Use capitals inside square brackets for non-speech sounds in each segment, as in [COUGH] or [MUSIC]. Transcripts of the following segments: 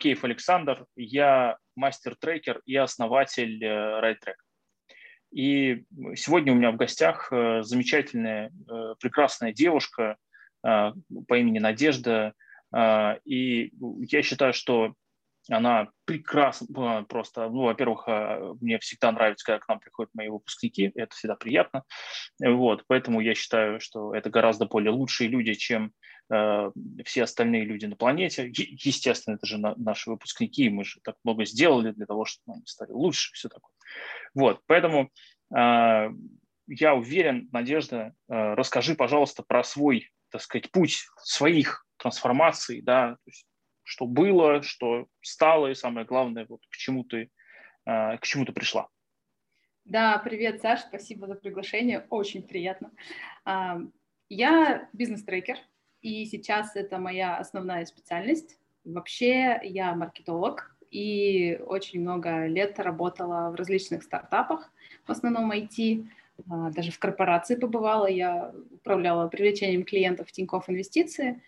Кейф Александр, я мастер-трекер и основатель RideTrack. И сегодня у меня в гостях замечательная, прекрасная девушка по имени Надежда. И я считаю, что она прекрасно просто, ну, во-первых, мне всегда нравится, когда к нам приходят мои выпускники, это всегда приятно, вот, поэтому я считаю, что это гораздо более лучшие люди, чем э, все остальные люди на планете. Естественно, это же на- наши выпускники, мы же так много сделали для того, чтобы они стали лучше, все такое. Вот, поэтому э, я уверен, Надежда, э, расскажи, пожалуйста, про свой, так сказать, путь своих трансформаций, да, то есть что было, что стало, и самое главное, вот к чему ты, а, к чему ты пришла. Да, привет, Саш, спасибо за приглашение, очень приятно. Я бизнес-трекер, и сейчас это моя основная специальность. Вообще я маркетолог, и очень много лет работала в различных стартапах, в основном IT, а, даже в корпорации побывала, я управляла привлечением клиентов в Тинькофф Инвестиции,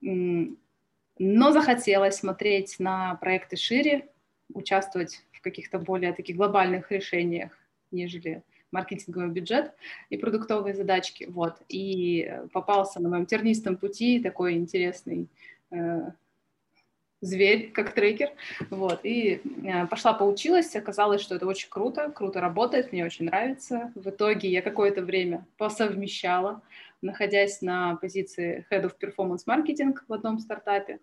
но захотелось смотреть на проекты шире, участвовать в каких-то более таких глобальных решениях, нежели маркетинговый бюджет и продуктовые задачки. Вот. И попался на моем тернистом пути такой интересный э, зверь, как трекер. Вот. И э, пошла поучилась, оказалось, что это очень круто, круто работает, мне очень нравится. В итоге я какое-то время посовмещала, находясь на позиции Head of Performance Marketing в одном стартапе,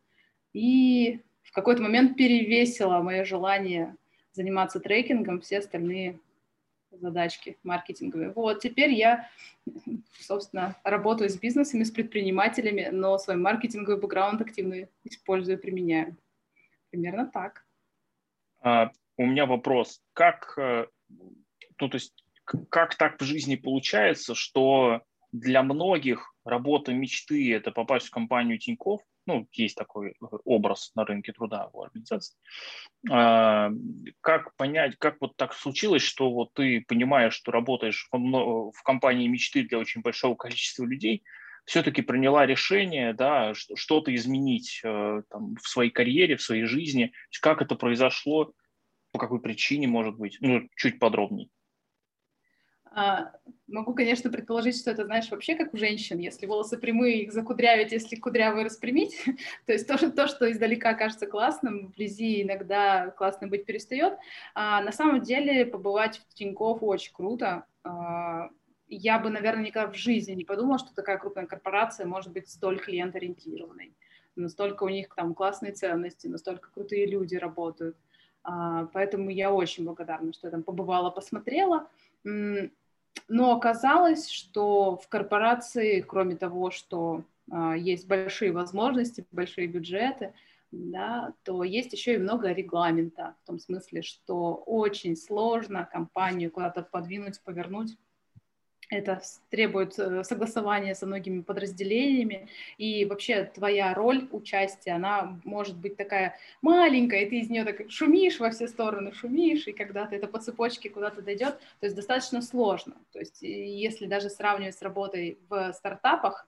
и в какой-то момент перевесило мое желание заниматься трекингом все остальные задачки маркетинговые. Вот, теперь я, собственно, работаю с бизнесами, с предпринимателями, но свой маркетинговый бэкграунд активно использую, применяю. Примерно так. А, у меня вопрос. Как, э, ну, то есть, как так в жизни получается, что для многих работа мечты – это попасть в компанию Тинькофф, ну, есть такой э, образ на рынке труда у организации. А, как понять, как вот так случилось, что вот ты понимаешь, что работаешь в, компании мечты для очень большого количества людей, все-таки приняла решение, да, что-то изменить э, там, в своей карьере, в своей жизни. Как это произошло, по какой причине, может быть, ну, чуть подробнее. А, могу, конечно, предположить, что это, знаешь, вообще как у женщин. Если волосы прямые, их закудрявить, если кудрявые распрямить. [LAUGHS] то есть то, то, что издалека кажется классным, вблизи иногда классно быть перестает. А, на самом деле побывать в Тинькофф очень круто. А, я бы, наверное, никогда в жизни не подумала, что такая крупная корпорация может быть столь клиент-ориентированной. Настолько у них там классные ценности, настолько крутые люди работают. А, поэтому я очень благодарна, что я там побывала, посмотрела. Но оказалось, что в корпорации, кроме того, что а, есть большие возможности, большие бюджеты, да, то есть еще и много регламента, в том смысле, что очень сложно компанию куда-то подвинуть, повернуть это требует э, согласования со многими подразделениями, и вообще твоя роль участия, она может быть такая маленькая, и ты из нее так шумишь во все стороны, шумишь, и когда-то это по цепочке куда-то дойдет, то есть достаточно сложно. То есть если даже сравнивать с работой в стартапах,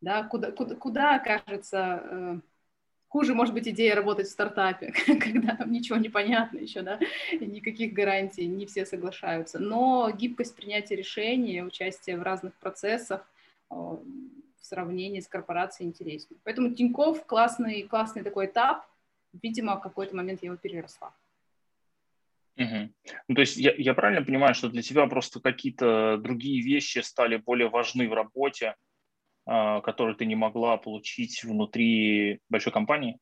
да, куда, куда, куда кажется э, хуже может быть идея работать в стартапе, [LAUGHS] когда там ничего не понятно еще, да, никаких гарантий, не все соглашаются. Но гибкость принятия решений, участие в разных процессах в сравнении с корпорацией интереснее. Поэтому Тиньков классный, классный такой этап. Видимо, в какой-то момент я его переросла. Угу. Ну, то есть я, я правильно понимаю, что для тебя просто какие-то другие вещи стали более важны в работе, который ты не могла получить внутри большой компании?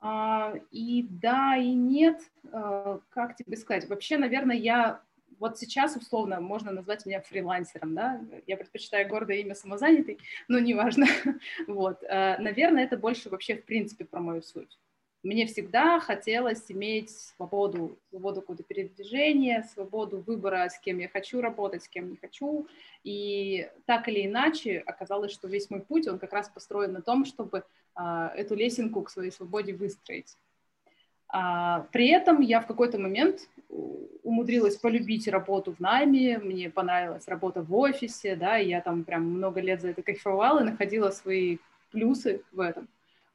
А, и да, и нет. А, как тебе сказать? Вообще, наверное, я вот сейчас условно можно назвать меня фрилансером, да, я предпочитаю гордое имя самозанятый, но неважно, [LAUGHS] вот, наверное, это больше вообще в принципе про мою суть. Мне всегда хотелось иметь свободу, свободу какого-то передвижения, свободу выбора, с кем я хочу работать, с кем не хочу. И так или иначе оказалось, что весь мой путь, он как раз построен на том, чтобы а, эту лесенку к своей свободе выстроить. А, при этом я в какой-то момент умудрилась полюбить работу в найме, мне понравилась работа в офисе, да, и я там прям много лет за это кайфовала и находила свои плюсы в этом.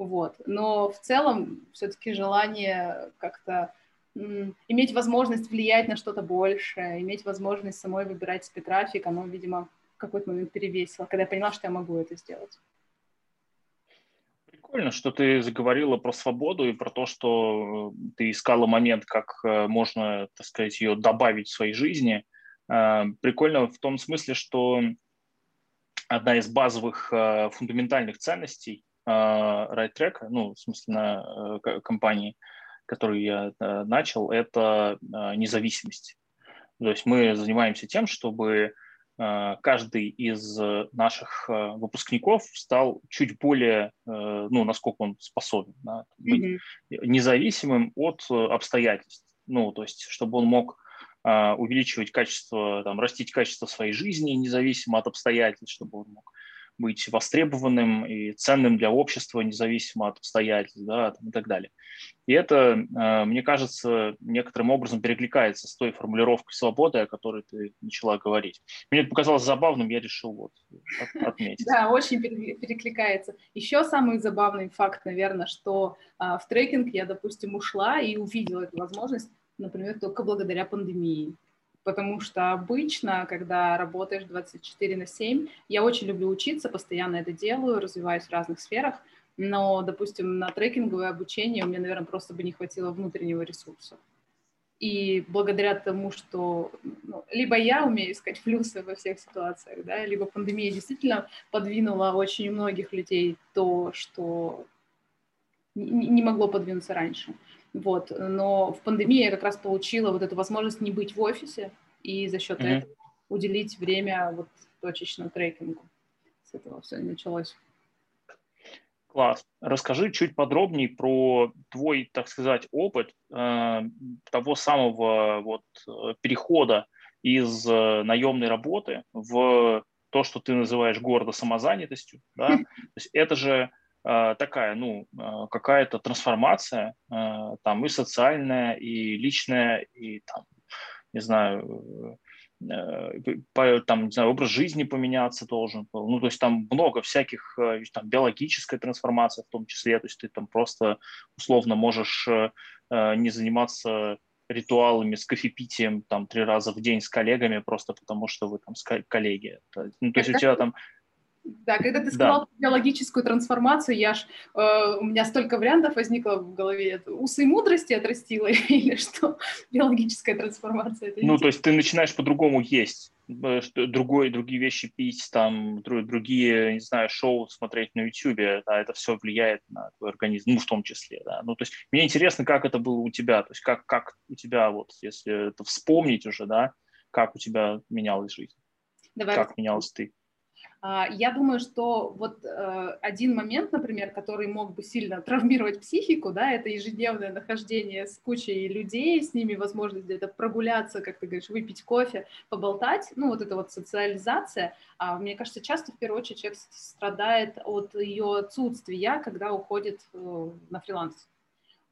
Вот. Но в целом все-таки желание как-то иметь возможность влиять на что-то большее, иметь возможность самой выбирать себе график, оно, видимо, в какой-то момент перевесило, когда я поняла, что я могу это сделать. Прикольно, что ты заговорила про свободу и про то, что э, ты искала момент, как э, можно, так сказать, ее добавить в своей жизни. Э, прикольно в том смысле, что одна из базовых фундаментальных ценностей RideTrack, ну, в смысле, на компании, которую я начал, это независимость. То есть мы занимаемся тем, чтобы Э, каждый из э, наших э, выпускников стал чуть более, ну, насколько он способен да, быть mm-hmm. независимым от обстоятельств. Ну, то есть, чтобы он мог увеличивать качество, там, растить качество своей жизни, независимо от обстоятельств, чтобы он мог быть востребованным и ценным для общества, независимо от обстоятельств да, и так далее. И это, э, мне кажется, некоторым образом перекликается с той формулировкой свободы, о которой ты начала говорить. Мне это показалось забавным, я решил вот отметить. Да, очень перекликается. Еще самый забавный факт, наверное, что а, в трекинг я, допустим, ушла и увидела эту возможность, например, только благодаря пандемии потому что обычно, когда работаешь 24 на 7, я очень люблю учиться, постоянно это делаю, развиваюсь в разных сферах, но, допустим, на трекинговое обучение меня, наверное, просто бы не хватило внутреннего ресурса. И благодаря тому, что ну, либо я умею искать плюсы во всех ситуациях, да, либо пандемия действительно подвинула очень многих людей то, что не могло подвинуться раньше. Вот. Но в пандемии я как раз получила вот эту возможность не быть в офисе и за счет mm-hmm. этого уделить время вот точечно трекингу. С этого все началось. Класс. Расскажи чуть подробнее про твой, так сказать, опыт э, того самого вот э, перехода из э, наемной работы в то, что ты называешь гордо самозанятостью. Да? [LAUGHS] То есть это же такая, ну, э, какая-то трансформация, э, там и социальная, и личная, и там, не знаю, там, не знаю, образ жизни поменяться должен был. Ну, то есть там много всяких, там, биологическая трансформация в том числе, то есть ты там просто условно можешь не заниматься ритуалами с кофепитием там три раза в день с коллегами просто потому, что вы там коллеги. Ну, то есть у тебя там да, когда ты сказал да. биологическую трансформацию, я ж, э, у меня столько вариантов возникло в голове. Усы мудрости отрастила [LAUGHS] или что? Биологическая трансформация. Это ну, то есть ты начинаешь по-другому есть, э, другой, другие вещи пить, там, другие, не знаю, шоу смотреть на YouTube, да, это все влияет на твой организм, ну, в том числе, да. Ну, то есть мне интересно, как это было у тебя, то есть как, как у тебя, вот, если это вспомнить уже, да, как у тебя менялась жизнь, Давай как менялась ты. А, я думаю, что вот э, один момент, например, который мог бы сильно травмировать психику, да, это ежедневное нахождение с кучей людей, с ними возможность где-то прогуляться, как ты говоришь, выпить кофе, поболтать, ну вот эта вот социализация. А мне кажется, часто в первую очередь человек страдает от ее отсутствия, когда уходит э, на фриланс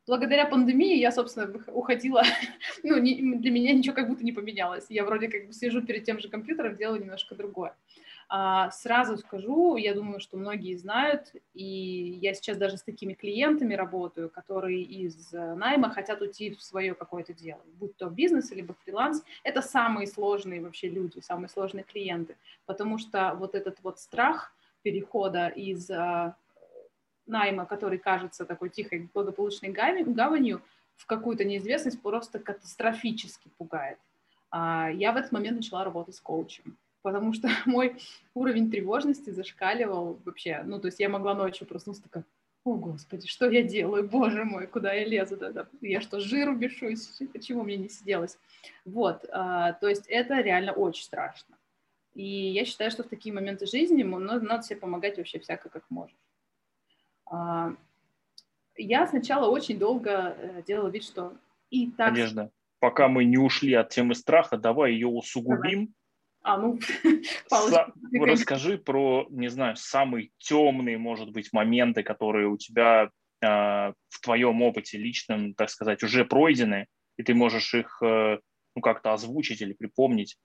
благодаря пандемии я, собственно, уходила, [LAUGHS] ну, не, для меня ничего как будто не поменялось. Я вроде как сижу перед тем же компьютером, делаю немножко другое. А, сразу скажу, я думаю, что многие знают, и я сейчас даже с такими клиентами работаю, которые из э, найма хотят уйти в свое какое-то дело, будь то бизнес, либо фриланс. Это самые сложные вообще люди, самые сложные клиенты, потому что вот этот вот страх перехода из э, найма, который кажется такой тихой, благополучной гаванью, в какую-то неизвестность просто катастрофически пугает. А, я в этот момент начала работать с коучем потому что [LAUGHS] мой уровень тревожности зашкаливал вообще. Ну, то есть я могла ночью проснуться такая, о, Господи, что я делаю, Боже мой, куда я лезу? Да, да. Я что, жиру бешусь? Почему мне не сиделось? Вот, а, то есть это реально очень страшно. И я считаю, что в такие моменты жизни надо, надо себе помогать вообще всяко, как можешь. А, я сначала очень долго э, делала вид, что и так... Надежда, пока мы не ушли от темы страха, давай ее усугубим. А, ну, [LAUGHS] Са- расскажи про, не знаю, самые темные, может быть, моменты, которые у тебя э, в твоем опыте личном, так сказать, уже пройдены, и ты можешь их э, ну, как-то озвучить или припомнить.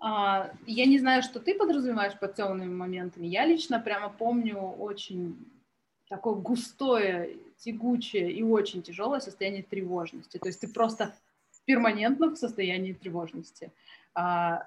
А, я не знаю, что ты подразумеваешь под темными моментами. Я лично прямо помню очень такое густое, тягучее и очень тяжелое состояние тревожности. То есть ты просто перманентно в состоянии тревожности. А,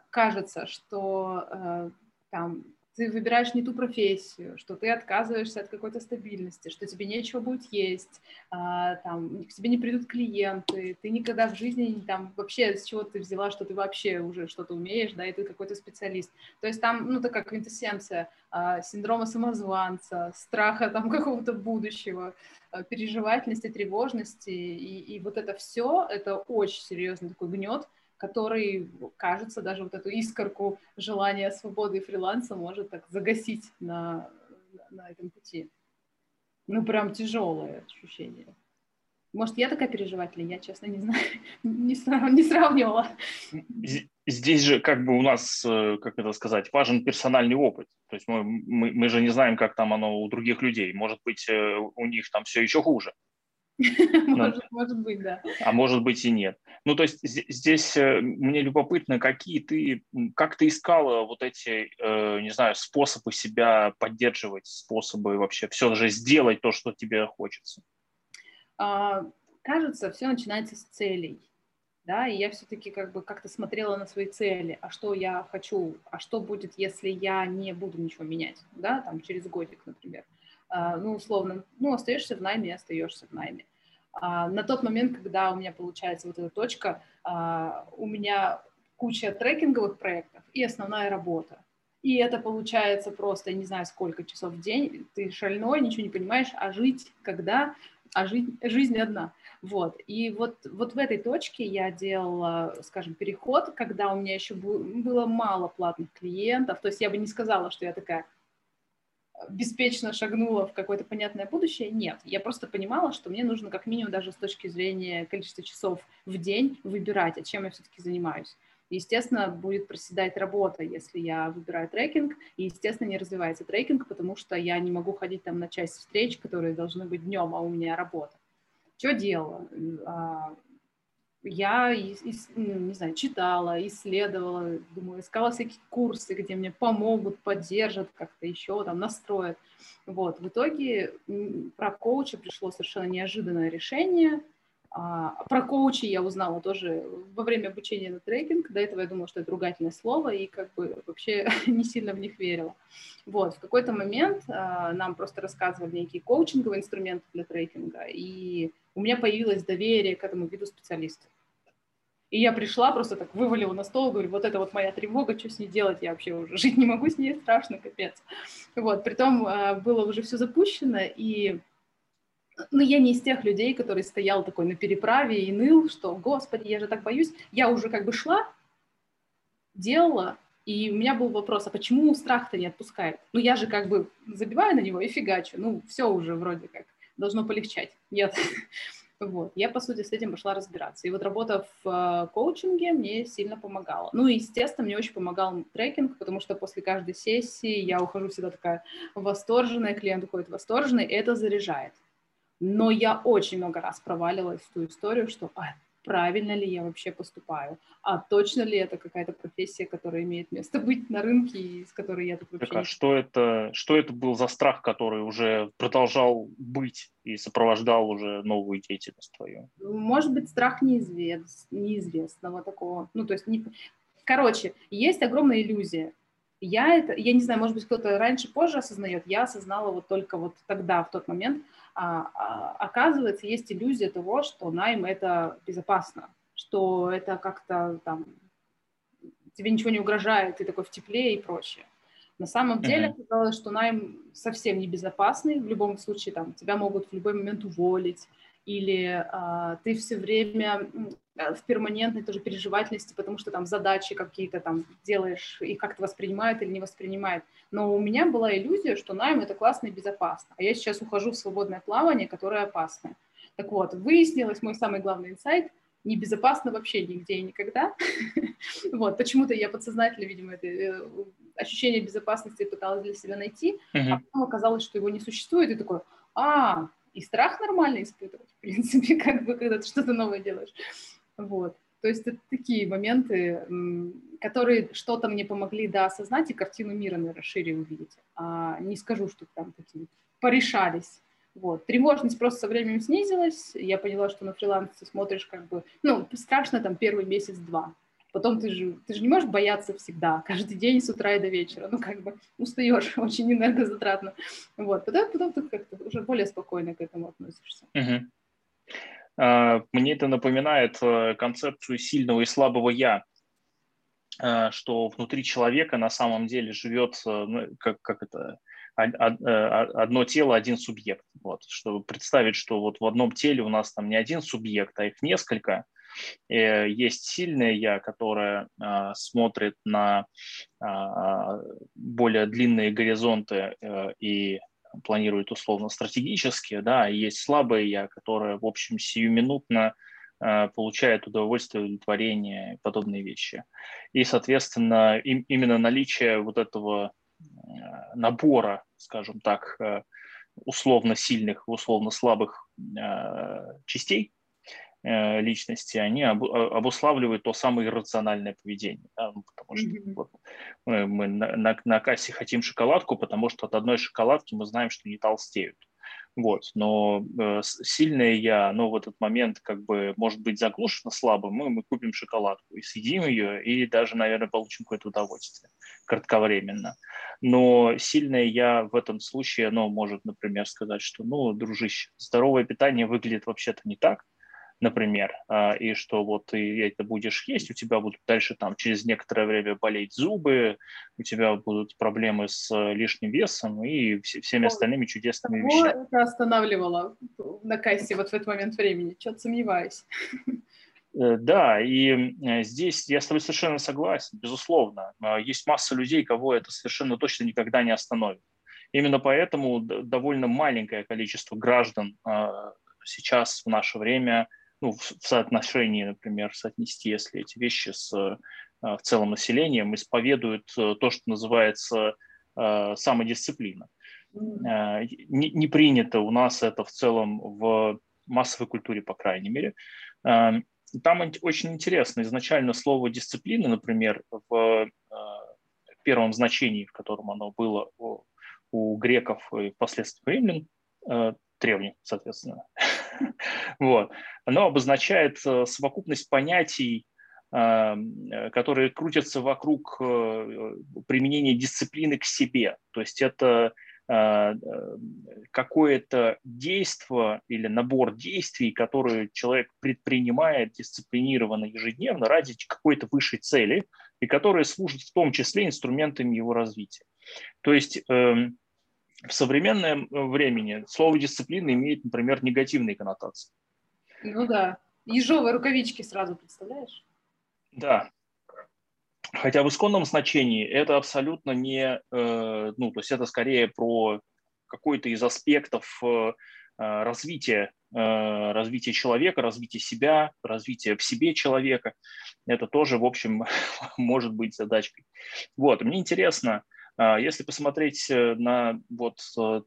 кажется, что а, там ты выбираешь не ту профессию, что ты отказываешься от какой-то стабильности, что тебе нечего будет есть, а, там, к тебе не придут клиенты, ты никогда в жизни там вообще с чего ты взяла, что ты вообще уже что-то умеешь, да, и ты какой-то специалист. То есть там, ну, такая квинтэссенция а, синдрома самозванца, страха там [LAUGHS] какого-то будущего, а, переживательности, тревожности, и, и вот это все, это очень серьезный такой гнет, который, кажется, даже вот эту искорку желания свободы и фриланса может так загасить на, на этом пути. Ну, прям тяжелое ощущение. Может, я такая переживатель, я, честно, не знаю, [LAUGHS] не сравнивала. Здесь же, как бы у нас, э, как это сказать, важен персональный опыт. То есть мы, мы, мы же не знаем, как там оно у других людей. Может быть, э, у них там все еще хуже. [LAUGHS] Может, может быть, да. А может быть и нет. Ну, то есть здесь э, мне любопытно, какие ты, как ты искала вот эти, э, не знаю, способы себя поддерживать, способы вообще все же сделать то, что тебе хочется? А, кажется, все начинается с целей. Да, и я все-таки как бы как-то смотрела на свои цели, а что я хочу, а что будет, если я не буду ничего менять, да, там через годик, например. А, ну, условно, ну, остаешься в найме, остаешься в найме. А, на тот момент, когда у меня получается вот эта точка, а, у меня куча трекинговых проектов и основная работа. И это получается просто, я не знаю, сколько часов в день, ты шальной, ничего не понимаешь, а жить когда, а жить, жизнь одна. Вот. И вот, вот в этой точке я делала, скажем, переход, когда у меня еще было мало платных клиентов. То есть я бы не сказала, что я такая беспечно шагнула в какое-то понятное будущее. Нет, я просто понимала, что мне нужно как минимум даже с точки зрения количества часов в день выбирать, а чем я все-таки занимаюсь. Естественно, будет проседать работа, если я выбираю трекинг, и, естественно, не развивается трекинг, потому что я не могу ходить там на часть встреч, которые должны быть днем, а у меня работа. Что делала? Я, ну, не знаю, читала, исследовала, думаю, искала всякие курсы, где мне помогут, поддержат, как-то еще там настроят. Вот, в итоге про коуча пришло совершенно неожиданное решение. А, про коуча я узнала тоже во время обучения на трекинг. До этого я думала, что это ругательное слово, и как бы вообще [LAUGHS] не сильно в них верила. Вот, в какой-то момент а, нам просто рассказывали некие коучинговые инструменты для трекинга, и у меня появилось доверие к этому виду специалистов. И я пришла, просто так вывалила на стол, говорю, вот это вот моя тревога, что с ней делать, я вообще уже жить не могу с ней, страшно, капец. Вот, притом а, было уже все запущено, и ну, я не из тех людей, который стоял такой на переправе и ныл, что, господи, я же так боюсь. Я уже как бы шла, делала, и у меня был вопрос, а почему страх-то не отпускает? Ну, я же как бы забиваю на него и фигачу. Ну, все уже вроде как должно полегчать. Нет. [LAUGHS] Вот. Я, по сути, с этим пошла разбираться. И вот работа в э, коучинге мне сильно помогала. Ну и, естественно, мне очень помогал трекинг, потому что после каждой сессии я ухожу всегда такая восторженная, клиент уходит восторженный, и это заряжает. Но я очень много раз проваливалась в ту историю, что а, правильно ли я вообще поступаю, а точно ли это какая-то профессия, которая имеет место быть на рынке и с которой я тут вообще... Так, а что это, что это был за страх, который уже продолжал быть и сопровождал уже новую деятельность твою? Может быть, страх неизвест, неизвестного такого. Ну, то есть, не... короче, есть огромная иллюзия. Я это, я не знаю, может быть, кто-то раньше, позже осознает, я осознала вот только вот тогда, в тот момент, а, а, оказывается, есть иллюзия того, что найм это безопасно, что это как-то там тебе ничего не угрожает, ты такой в тепле и прочее. На самом деле оказалось, что найм совсем не безопасный. В любом случае, там, тебя могут в любой момент уволить, или а, ты все время в перманентной тоже переживательности, потому что там задачи какие-то там делаешь, и как-то воспринимают или не воспринимают. Но у меня была иллюзия, что найм это классно и безопасно. А я сейчас ухожу в свободное плавание, которое опасное. Так вот, выяснилось мой самый главный инсайт – небезопасно вообще нигде и никогда. [LAUGHS] вот, почему-то я подсознательно, видимо, это э, ощущение безопасности пыталась для себя найти, а потом оказалось, что его не существует, и такой, а, и страх нормально испытывать, в принципе, [LAUGHS] как бы, когда ты что-то новое делаешь. Вот. То есть это такие моменты, которые что-то мне помогли, да, осознать и картину мира, наверное, шире увидеть. А не скажу, что там такие порешались Вот. Тревожность просто со временем снизилась. Я поняла, что на фрилансе смотришь как бы... Ну, страшно там первый месяц-два. Потом ты же, ты же не можешь бояться всегда, каждый день с утра и до вечера. Ну, как бы устаешь, [LAUGHS] очень энергозатратно. Вот. Потом, потом ты как-то уже более спокойно к этому относишься. Угу. Мне это напоминает э, концепцию сильного и слабого «я», э, что внутри человека на самом деле живет, э, ну, как, как это, одно тело, один субъект. Вот, чтобы представить, что вот в одном теле у нас там не один субъект, а их несколько. Есть сильное я, которое смотрит на более длинные горизонты и планирует условно стратегически, да, есть слабое я, которое, в общем, сиюминутно э, получает удовольствие, удовлетворение и подобные вещи. И, соответственно, им, именно наличие вот этого э, набора, скажем так, э, условно сильных, условно слабых частей Э, личности, они обуславливают то самое иррациональное поведение. Да? Ну, потому что mm-hmm. вот, мы, на, на, на кассе хотим шоколадку, потому что от одной шоколадки мы знаем, что не толстеют. Вот. Но э, сильное я, ну, в этот момент как бы может быть заглушено слабым, мы, мы купим шоколадку и съедим ее, и даже, наверное, получим какое-то удовольствие кратковременно. Но сильное я в этом случае, ну, может, например, сказать, что, ну, дружище, здоровое питание выглядит вообще-то не так, например, а, и что вот ты это будешь есть, у тебя будут дальше там через некоторое время болеть зубы, у тебя будут проблемы с лишним весом и всеми остальными чудесными Кого вещами. это останавливало на кассе вот в этот момент времени? Что-то сомневаюсь. Э, да, и э, здесь я с тобой совершенно согласен, безусловно. А, есть масса людей, кого это совершенно точно никогда не остановит. Именно поэтому довольно маленькое количество граждан а, сейчас в наше время – ну, в, соотношении, например, соотнести, если эти вещи с э, в целым населением, исповедуют э, то, что называется э, самодисциплина. Не, не принято у нас это в целом в массовой культуре, по крайней мере. Там очень интересно. Изначально слово «дисциплина», например, в первом значении, в котором оно было у, у греков и впоследствии римлян, древних, соответственно, [LAUGHS] вот. Оно обозначает э, совокупность понятий, э, которые крутятся вокруг э, применения дисциплины к себе. То есть это какое-то действие или набор действий, которые человек предпринимает дисциплинированно ежедневно ради какой-то высшей цели, и которые служат в том числе инструментами его развития. То есть эм, в современном э, времени слово дисциплина имеет, например, негативные коннотации. Ну да. Ежовые рукавички сразу представляешь? Да. Хотя в исконном значении это абсолютно не, э, ну, то есть это скорее про какой-то из аспектов э, развития, развития человека, развития себя, развития в себе человека. Это тоже, в общем, [LAUGHS] может быть задачкой. Вот, мне интересно, если посмотреть э, на вот э,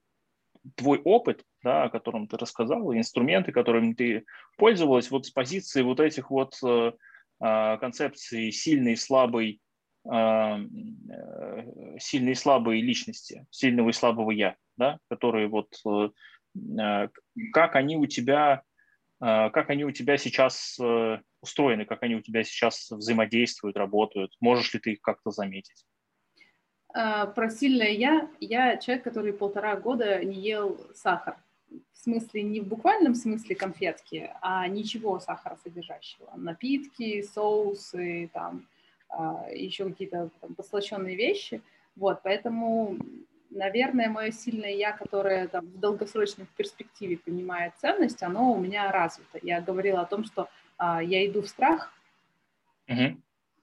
твой опыт, да, о котором ты рассказал, инструменты, которыми ты пользовалась, вот с позиции вот этих вот э, а, концепций сильной и слабой, а, сильной и слабой личности, сильного и слабого я, да, которые вот как они у тебя как они у тебя сейчас устроены, как они у тебя сейчас взаимодействуют, работают, можешь ли ты их как-то заметить? А, про сильное я. Я человек, который полтора года не ел сахар. В смысле, не в буквальном смысле конфетки, а ничего сахара содержащего. Напитки, соусы, там, а, еще какие-то там, послащенные вещи. Вот, поэтому, наверное, мое сильное я, которое там, в долгосрочной перспективе понимает ценность, оно у меня развито. Я говорила о том, что а, я иду в страх, uh-huh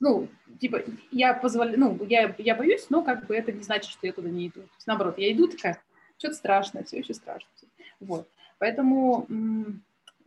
ну, типа, я позволяю, ну, я, я боюсь, но как бы это не значит, что я туда не иду. То есть, наоборот, я иду такая, что-то страшное, все еще страшно. Вот. Поэтому,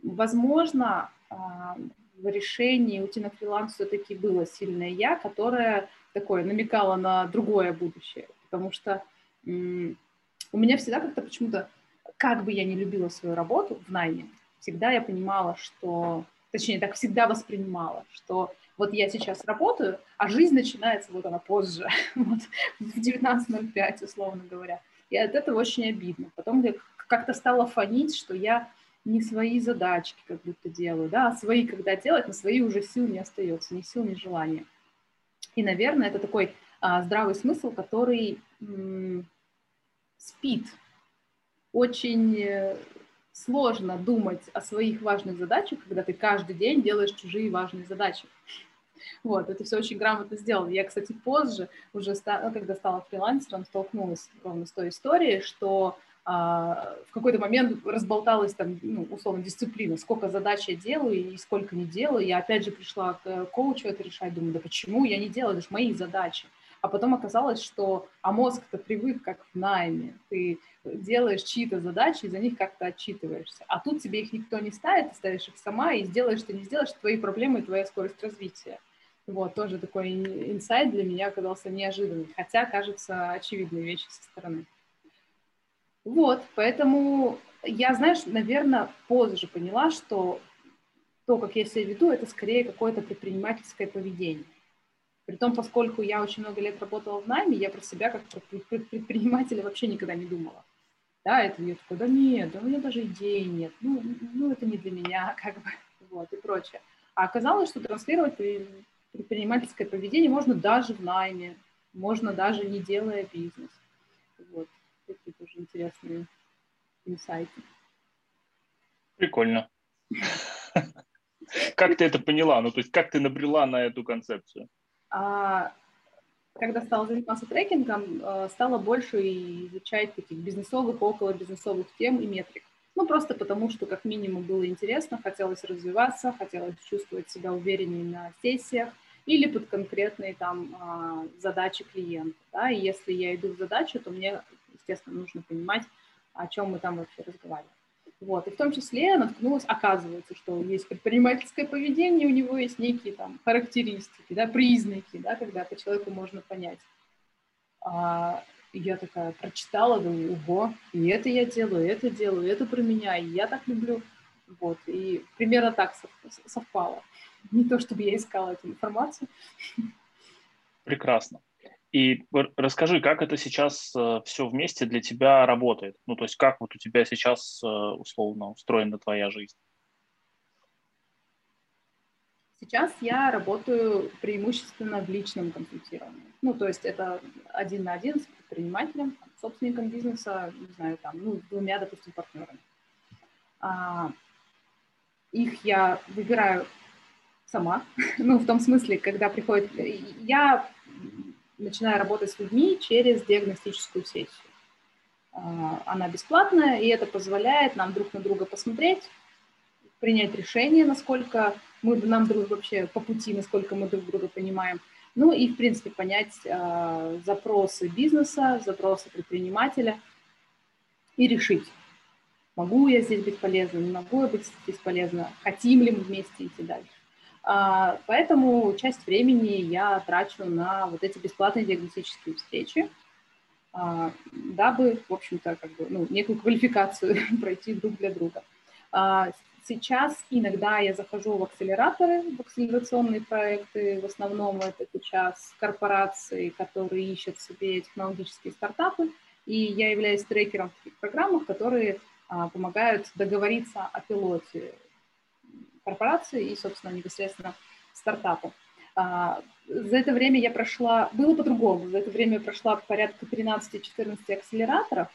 возможно, а, в решении уйти на фриланс все-таки было сильное я, которое такое намекало на другое будущее. Потому что у меня всегда как-то почему-то, как бы я не любила свою работу в найме, всегда я понимала, что, точнее, так всегда воспринимала, что вот я сейчас работаю, а жизнь начинается вот она позже, [LAUGHS] вот в 19.05, условно говоря. И от этого очень обидно. Потом как-то стало фонить, что я не свои задачки как будто делаю, да, а свои когда делать, но свои уже сил не остается, ни сил, ни желания. И, наверное, это такой а, здравый смысл, который м- спит. Очень э, сложно думать о своих важных задачах, когда ты каждый день делаешь чужие важные задачи. Вот, это все очень грамотно сделано. Я, кстати, позже, уже когда стала фрилансером, столкнулась ровно с той историей, что а, в какой-то момент разболталась там, ну, условно, дисциплина, сколько задач я делаю и сколько не делаю. Я опять же пришла к коучу это решать, думаю, да почему я не делаю, это же мои задачи. А потом оказалось, что а мозг-то привык как в найме. Ты делаешь чьи-то задачи и за них как-то отчитываешься. А тут тебе их никто не ставит, ты ставишь их сама, и сделаешь, что не сделаешь, твои проблемы и твоя скорость развития. Вот, тоже такой инсайт для меня оказался неожиданный, хотя кажется очевидные вещи со стороны. Вот, поэтому я, знаешь, наверное, позже поняла, что то, как я себя веду, это скорее какое-то предпринимательское поведение. Притом, поскольку я очень много лет работала в найме, я про себя как про предпринимателя вообще никогда не думала. Да, это я такой, да нет, да у меня даже идеи нет, ну, ну это не для меня, [LAUGHS] как бы, вот, и прочее. А оказалось, что транслировать предпринимательское поведение можно даже в найме, можно даже не делая бизнес. Вот такие тоже интересные инсайты. Прикольно. Как ты это поняла? Ну, то есть, как ты набрела на эту концепцию? А, когда стала заниматься трекингом, э, стала больше изучать таких бизнесовых, около бизнесовых тем и метрик. Ну, просто потому, что как минимум было интересно, хотелось развиваться, хотелось чувствовать себя увереннее на сессиях или под конкретные там а, задачи клиента. Да? И если я иду в задачу, то мне естественно, нужно понимать, о чем мы там вообще разговариваем. Вот. И в том числе наткнулась, оказывается, что есть предпринимательское поведение, у него есть некие там характеристики, да, признаки, да, когда по человеку можно понять. А, я такая прочитала, думаю, ого, и это я делаю, и это делаю, и это про меня, и я так люблю. Вот, и примерно так совпало. Не то, чтобы я искала эту информацию. Прекрасно. И расскажи, как это сейчас э, все вместе для тебя работает? Ну, то есть как вот у тебя сейчас э, условно устроена твоя жизнь? Сейчас я работаю преимущественно в личном консультировании. Ну, то есть это один на один с предпринимателем, собственником бизнеса, не знаю, там, ну, двумя, допустим, партнерами. А, их я выбираю сама, [LAUGHS] ну, в том смысле, когда приходит... Я начинаю работать с людьми через диагностическую сессию. А, она бесплатная, и это позволяет нам друг на друга посмотреть, принять решение, насколько мы нам друг вообще по пути, насколько мы друг друга понимаем. Ну и, в принципе, понять э, запросы бизнеса, запросы предпринимателя и решить, могу я здесь быть полезным, не могу я быть здесь полезна, хотим ли мы вместе идти дальше. А, поэтому часть времени я трачу на вот эти бесплатные диагностические встречи, а, дабы, в общем-то, как бы, ну, некую квалификацию [LAUGHS] пройти друг для друга. А, сейчас иногда я захожу в акселераторы, в акселерационные проекты. В основном это сейчас корпорации, которые ищут себе технологические стартапы. И я являюсь трекером в таких программах, которые помогают договориться о пилоте корпорации и, собственно, непосредственно стартапу. А, за это время я прошла, было по-другому, за это время я прошла порядка 13-14 акселераторов, а,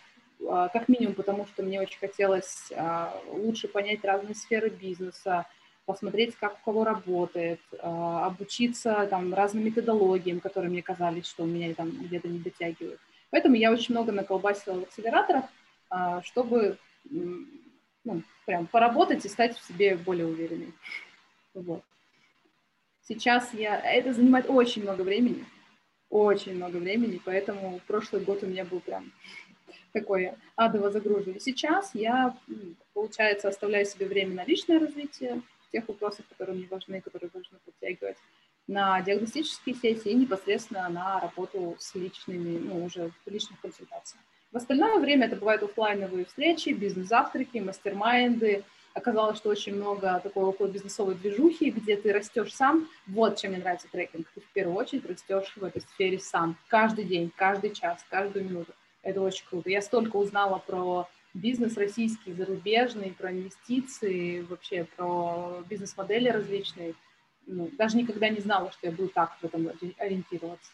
как минимум потому, что мне очень хотелось а, лучше понять разные сферы бизнеса, посмотреть, как у кого работает, обучиться там разным методологиям, которые мне казались, что у меня там где-то не дотягивают. Поэтому я очень много наколбасила в акселераторах, чтобы ну, прям поработать и стать в себе более уверенной. Вот. Сейчас я... Это занимает очень много времени, очень много времени, поэтому прошлый год у меня был прям такое адово загруженное. Сейчас я, получается, оставляю себе время на личное развитие, тех вопросов, которые мне важны, которые важно подтягивать, на диагностические сессии и непосредственно на работу с личными, ну, уже в личных консультациях. В остальное время это бывают офлайновые встречи, бизнес-завтраки, мастер-майнды. Оказалось, что очень много такой около бизнесовой движухи, где ты растешь сам. Вот чем мне нравится трекинг. Ты в первую очередь растешь в этой сфере сам. Каждый день, каждый час, каждую минуту. Это очень круто. Я столько узнала про бизнес российский, зарубежный, про инвестиции, вообще про бизнес-модели различные. Ну, даже никогда не знала, что я буду так в этом ориентироваться.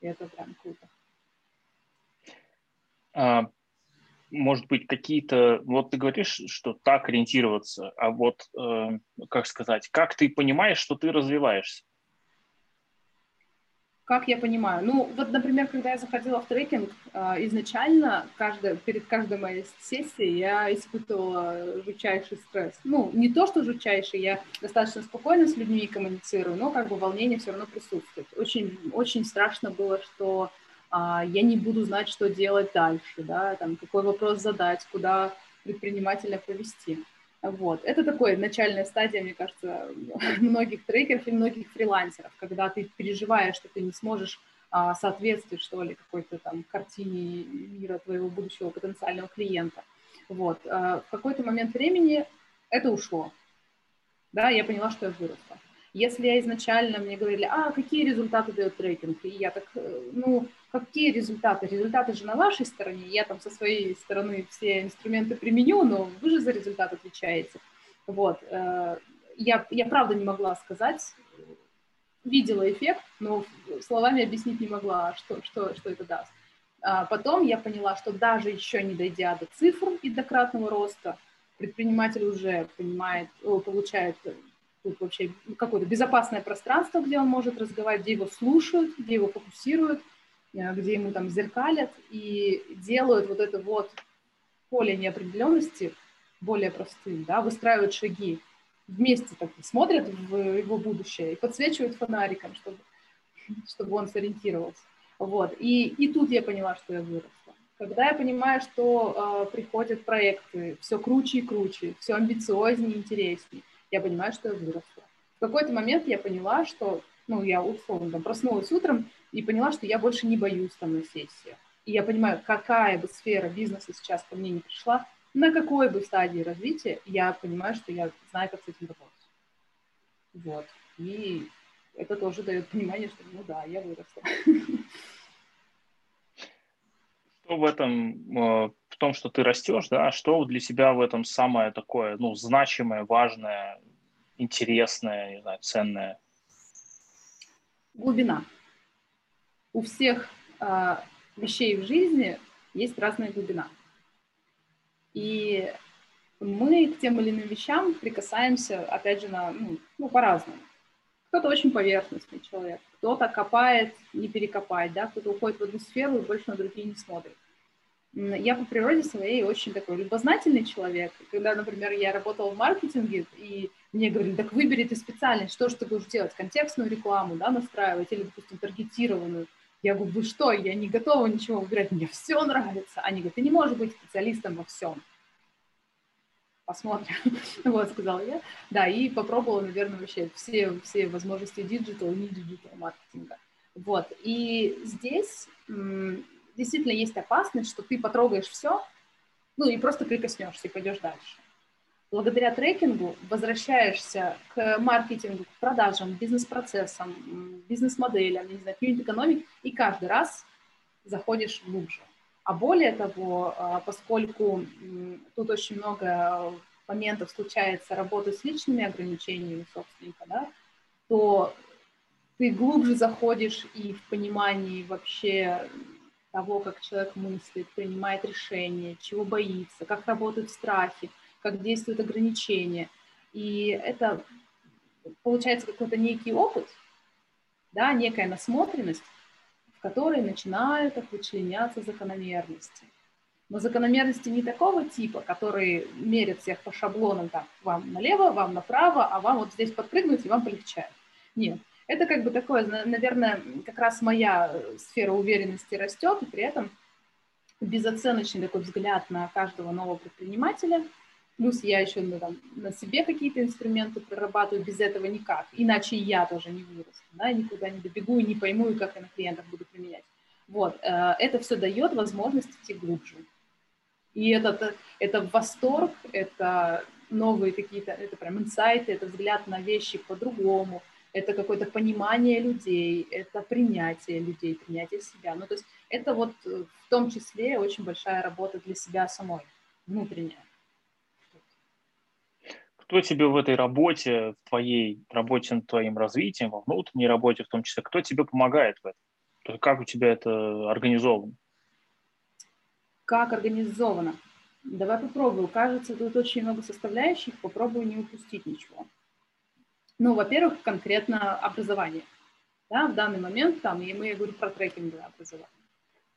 И это прям круто. А, может быть, какие-то... Вот ты говоришь, что так ориентироваться, а вот, э, как сказать, как ты понимаешь, что ты развиваешься? Как я понимаю? Ну, вот, например, когда я заходила в трекинг, а, изначально каждая, перед каждой моей сессией я испытывала жутчайший стресс. Ну, не то, что жутчайший, я достаточно спокойно с людьми коммуницирую, но как бы волнение все равно присутствует. Очень, очень страшно было, что а, я не буду знать, что делать дальше, да, там, какой вопрос задать, куда предпринимателя повести. Вот. Это такое начальная стадия, мне кажется, [LAUGHS] многих трекеров и многих фрилансеров, когда ты переживаешь, что ты не сможешь а, соответствовать, что ли, какой-то там картине мира твоего будущего потенциального клиента. Вот. А, в какой-то момент времени это ушло. Да, я поняла, что я выросла. Если я изначально мне говорили, а какие результаты дает трекинг, и я так, э, ну, какие результаты? Результаты же на вашей стороне, я там со своей стороны все инструменты применю, но вы же за результат отвечаете. Вот. Э, я, я правда не могла сказать, видела эффект, но словами объяснить не могла, что, что, что это даст. А потом я поняла, что даже еще не дойдя до цифр и до кратного роста, предприниматель уже понимает, получает тут вообще какое-то безопасное пространство, где он может разговаривать, где его слушают, где его фокусируют, э, где ему там зеркалят и делают вот это вот поле неопределенности более простым, да, выстраивают шаги вместе так смотрят в его будущее и подсвечивают фонариком, чтобы, [LAUGHS] чтобы он сориентировался. Вот. И, и тут я поняла, что я выросла. Когда я понимаю, что э, приходят проекты все круче и круче, все амбициознее и интереснее, я понимаю, что я выросла. В какой-то момент я поняла, что, ну, я условно там, проснулась утром и поняла, что я больше не боюсь там на сессии. И я понимаю, какая бы сфера бизнеса сейчас ко мне не пришла, на какой бы стадии развития, я понимаю, что я знаю, как с этим работать. Вот. И это тоже дает понимание, что, ну да, я выросла. Что в этом, в том, что ты растешь, да, что для себя в этом самое такое, ну, значимое, важное, интересное, не знаю, ценное? Глубина. У всех э, вещей в жизни есть разная глубина. И мы к тем или иным вещам прикасаемся, опять же, на, ну, ну, по-разному. Кто-то очень поверхностный человек, кто-то копает, не перекопает, да, кто-то уходит в одну сферу и больше на другие не смотрит. Я по природе своей очень такой любознательный человек. Когда, например, я работала в маркетинге, и мне говорили, так выбери ты специальность, что же ты будешь делать, контекстную рекламу, да, настраивать или, допустим, таргетированную. Я говорю, вы что, я не готова ничего выбирать, мне все нравится. Они говорят, ты не можешь быть специалистом во всем. Посмотрим. [LAUGHS] вот, сказала я. Да, и попробовала, наверное, вообще все, все возможности digital и не digital маркетинга. Вот, и здесь действительно есть опасность, что ты потрогаешь все, ну и просто прикоснешься и пойдешь дальше благодаря трекингу возвращаешься к маркетингу, к продажам, бизнес-процессам, бизнес-моделям, не знаю, юнит-экономик, и каждый раз заходишь глубже. А более того, а, поскольку тут очень много моментов случается работы с личными ограничениями собственника, да, то ты глубже заходишь и в понимании вообще того, как человек мыслит, принимает решения, чего боится, как работают страхи, как действуют ограничения. И это получается какой-то некий опыт, да, некая насмотренность, в которой начинают вычленяться закономерности. Но закономерности не такого типа, которые мерят всех по шаблонам, так, вам налево, вам направо, а вам вот здесь подпрыгнуть, и вам полегчает. Нет, это как бы такое, наверное, как раз моя сфера уверенности растет, и при этом безоценочный такой взгляд на каждого нового предпринимателя – Плюс я еще ну, там, на себе какие-то инструменты прорабатываю, без этого никак. Иначе я тоже не вырасту, да, никуда не добегу и не пойму, и как я на клиентах буду применять. Вот, э, это все дает возможность идти глубже. И это, это восторг, это новые какие-то, это прям инсайты, это взгляд на вещи по-другому, это какое-то понимание людей, это принятие людей, принятие себя. Ну, то есть это вот э, в том числе очень большая работа для себя самой внутренняя. Кто тебе в этой работе, в твоей работе над твоим развитием, во внутренней работе в том числе, кто тебе помогает в этом? То есть как у тебя это организовано? Как организовано? Давай попробую. Кажется, тут очень много составляющих. Попробую не упустить ничего. Ну, во-первых, конкретно образование. Да, в данный момент там, и мы, я говорю про трекинговое образование.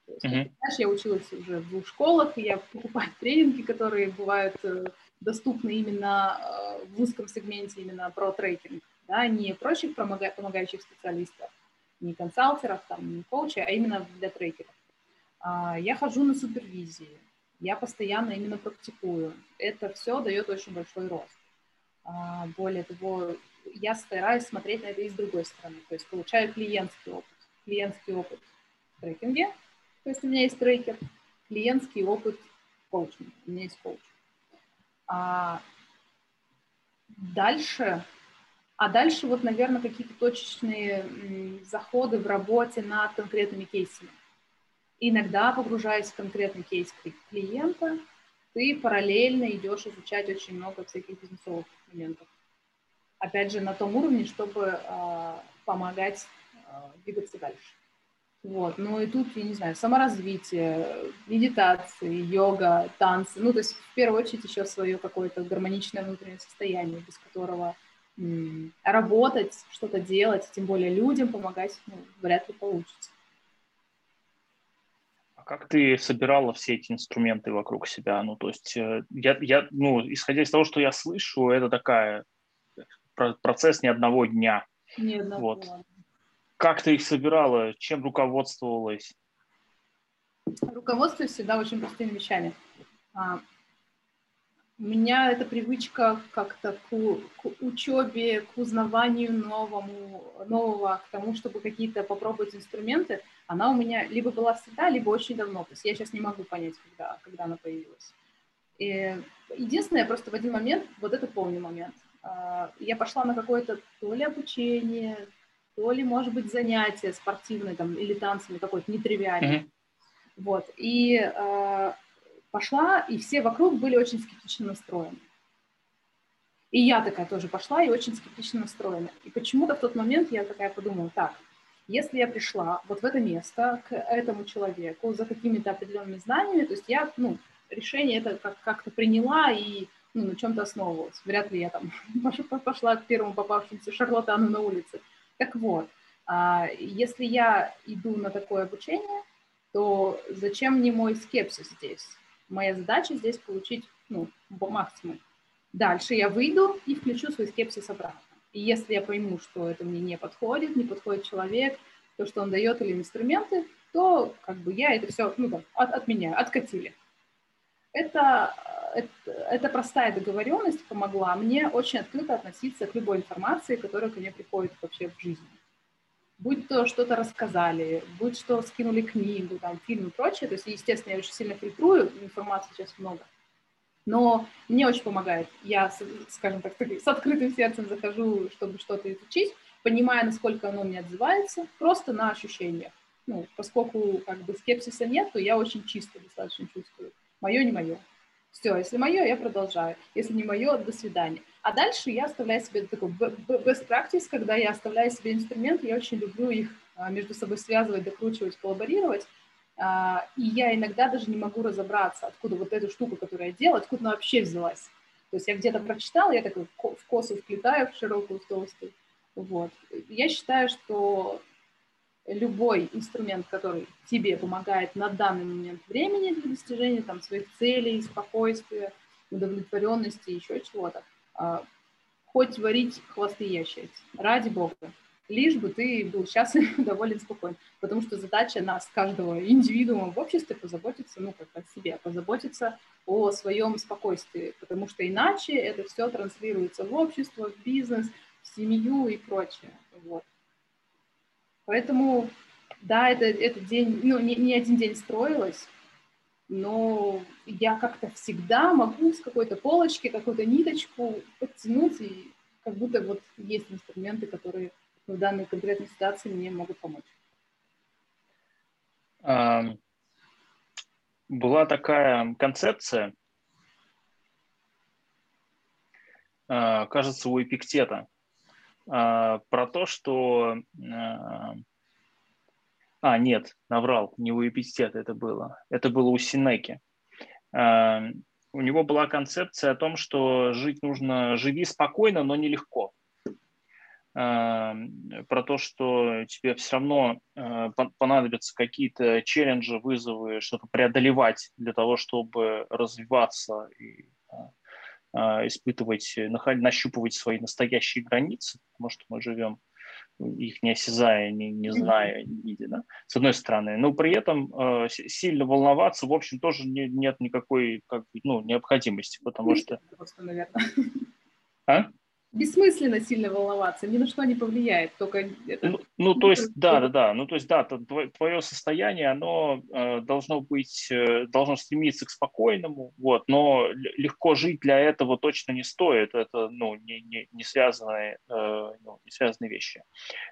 То есть, знаешь, я училась уже в двух школах, и я покупаю тренинги, которые бывают э, доступны именно э, в узком сегменте, именно про трекинг, да, не прочих помогающих специалистов, не консалтеров, там, не коучей, а именно для трекеров. А, я хожу на супервизии, я постоянно именно практикую. Это все дает очень большой рост. А, более того, я стараюсь смотреть на это и с другой стороны, то есть получаю клиентский опыт. Клиентский опыт в трекинге, то есть у меня есть трекер, клиентский опыт коучинга, у меня есть коуч. А дальше, а дальше вот, наверное, какие-то точечные заходы в работе над конкретными кейсами. Иногда, погружаясь в конкретный кейс клиента, ты параллельно идешь изучать очень много всяких бизнесовых моментов. Опять же, на том уровне, чтобы э, помогать э, двигаться дальше. Вот. Ну и тут, я не знаю, саморазвитие, медитации, йога, танцы. Ну, то есть в первую очередь еще свое какое-то гармоничное внутреннее состояние, без которого м- работать, что-то делать, тем более людям помогать, ну, вряд ли получится. А как ты собирала все эти инструменты вокруг себя? Ну, то есть э, я, я, ну, исходя из того, что я слышу, это такая процесс не одного дня. Не одного. Вот. Как ты их собирала? Чем руководствовалась? Руководствуюсь всегда очень простыми вещами. А, у меня эта привычка как-то к, к учебе, к узнаванию новому, нового, к тому, чтобы какие-то попробовать инструменты, она у меня либо была всегда, либо очень давно. То есть я сейчас не могу понять, когда, когда она появилась. И единственное, просто в один момент, вот это помню момент, я пошла на какое-то то ли обучение, то ли, может быть, занятие спортивное там, или танцами какой-то нетривиальный. Mm-hmm. Вот. И э, пошла, и все вокруг были очень скептично настроены. И я такая тоже пошла и очень скептично настроена. И почему-то в тот момент я такая подумала, так, если я пришла вот в это место к этому человеку за какими-то определенными знаниями, то есть я, ну, решение это как- как-то приняла и ну, на чем-то основывалась. Вряд ли я там [LAUGHS] пошла к первому попавшемуся шарлатану на улице. Так вот, а, если я иду на такое обучение, то зачем мне мой скепсис здесь? Моя задача здесь получить ну, максимум. Дальше я выйду и включу свой скепсис обратно. И если я пойму, что это мне не подходит, не подходит человек, то, что он дает или инструменты, то как бы я это все ну, там, от, отменяю, откатили. Это, это, простая договоренность помогла мне очень открыто относиться к любой информации, которая ко мне приходит вообще в жизни. Будь то что-то рассказали, будь что скинули книгу, там, фильм и прочее. То есть, естественно, я очень сильно фильтрую, информации сейчас много. Но мне очень помогает. Я, скажем так, с открытым сердцем захожу, чтобы что-то изучить, понимая, насколько оно мне отзывается, просто на ощущениях. Ну, поскольку как бы скепсиса нет, то я очень чисто достаточно чувствую мое не мое. Все, если мое, я продолжаю. Если не мое, до свидания. А дальше я оставляю себе такой best practice, когда я оставляю себе инструменты, я очень люблю их а, между собой связывать, докручивать, коллаборировать. А, и я иногда даже не могу разобраться, откуда вот эта штука, которую я делаю, откуда она вообще взялась. То есть я где-то прочитала, я такой в косу вплетаю, в широкую, в толстую. Вот. Я считаю, что любой инструмент, который тебе помогает на данный момент времени для достижения там, своих целей, спокойствия, удовлетворенности, еще чего-то, а, хоть варить хвосты ящериц, ради бога, лишь бы ты был счастлив, [LAUGHS] доволен, спокоен. Потому что задача нас, каждого индивидуума в обществе, позаботиться, ну, как о себе, позаботиться о своем спокойствии, потому что иначе это все транслируется в общество, в бизнес, в семью и прочее. Вот. Поэтому, да, это, этот день, ну, не, не один день строилось, но я как-то всегда могу с какой-то полочки, какую-то ниточку подтянуть, и как будто вот есть инструменты, которые в данной конкретной ситуации мне могут помочь. Была такая концепция, а, кажется, у Эпиктета, про то, что... А, нет, наврал, не у Эпиктета это было. Это было у Синеки. У него была концепция о том, что жить нужно, живи спокойно, но нелегко. Про то, что тебе все равно понадобятся какие-то челленджи, вызовы, что-то преодолевать для того, чтобы развиваться и а, испытывать, нащупывать свои настоящие границы, потому что мы живем их не осязая, не, не зная, не видя, да, с одной стороны. Но при этом э, сильно волноваться, в общем, тоже не, нет никакой как, ну, необходимости, потому что... Просто, наверное. А? Бессмысленно сильно волноваться, ни на что не повлияет, только это... Ну, ну то есть, да, да, да, ну, то есть, да, твое состояние, оно э, должно быть, э, должно стремиться к спокойному, вот, но легко жить для этого точно не стоит, это, ну, не, не, не, связанные, э, ну, не связанные вещи.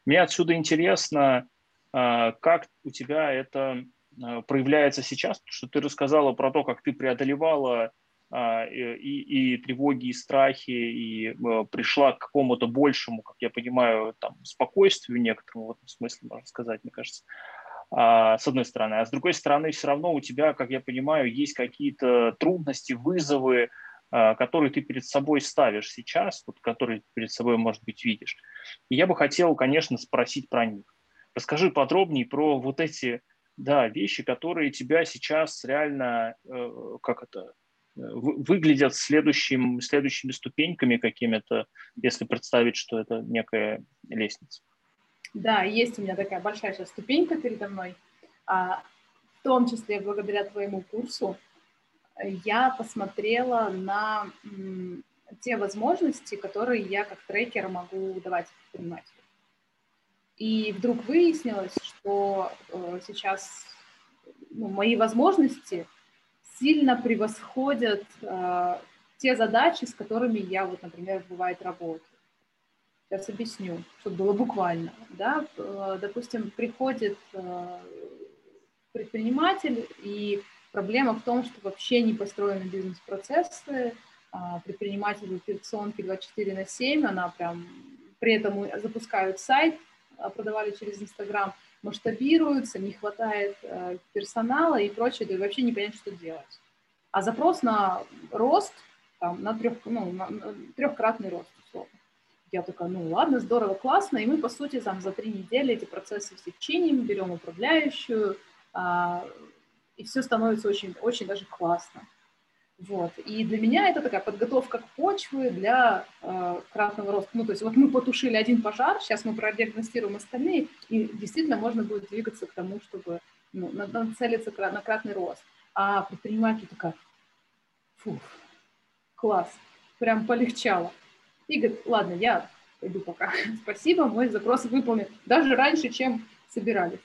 Мне отсюда интересно, э, как у тебя это э, проявляется сейчас, потому что ты рассказала про то, как ты преодолевала и, и тревоги, и страхи, и э, пришла к какому-то большему, как я понимаю, там, спокойствию некоторому в этом смысле, можно сказать, мне кажется, а, с одной стороны. А с другой стороны, все равно у тебя, как я понимаю, есть какие-то трудности, вызовы, а, которые ты перед собой ставишь сейчас, вот, которые перед собой, может быть, видишь. И я бы хотел, конечно, спросить про них. Расскажи подробнее про вот эти да, вещи, которые тебя сейчас реально, э, как это, выглядят следующим, следующими ступеньками какими-то, если представить, что это некая лестница. Да, есть у меня такая большая сейчас ступенька передо мной. А, в том числе благодаря твоему курсу я посмотрела на те возможности, которые я как трекер могу давать предпринимателю. И вдруг выяснилось, что э, сейчас ну, мои возможности сильно превосходят э, те задачи, с которыми я, вот, например, бывает работаю. Сейчас объясню, чтобы было буквально. Да? Э, допустим, приходит э, предприниматель, и проблема в том, что вообще не построены бизнес-процессы, э, предприниматель операционки 24 на 7, она прям при этом запускают сайт, э, продавали через Инстаграм, масштабируются, не хватает э, персонала и прочее, и вообще не понять, что делать. А запрос на рост, там, на, трех, ну, на, на трехкратный рост, условно. Я такая, ну ладно, здорово, классно, и мы, по сути, там, за три недели эти процессы все чиним, берем управляющую, а, и все становится очень, очень даже классно. Вот. И для меня это такая подготовка к почве для э, кратного роста. Ну, то есть вот мы потушили один пожар, сейчас мы продиагностируем остальные, и действительно можно будет двигаться к тому, чтобы ну, нацелиться на кратный рост. А предприниматель такая, фу, класс, прям полегчало. И говорит, ладно, я пойду пока. [LAUGHS] Спасибо, мой запрос выполнен. Даже раньше, чем собирались.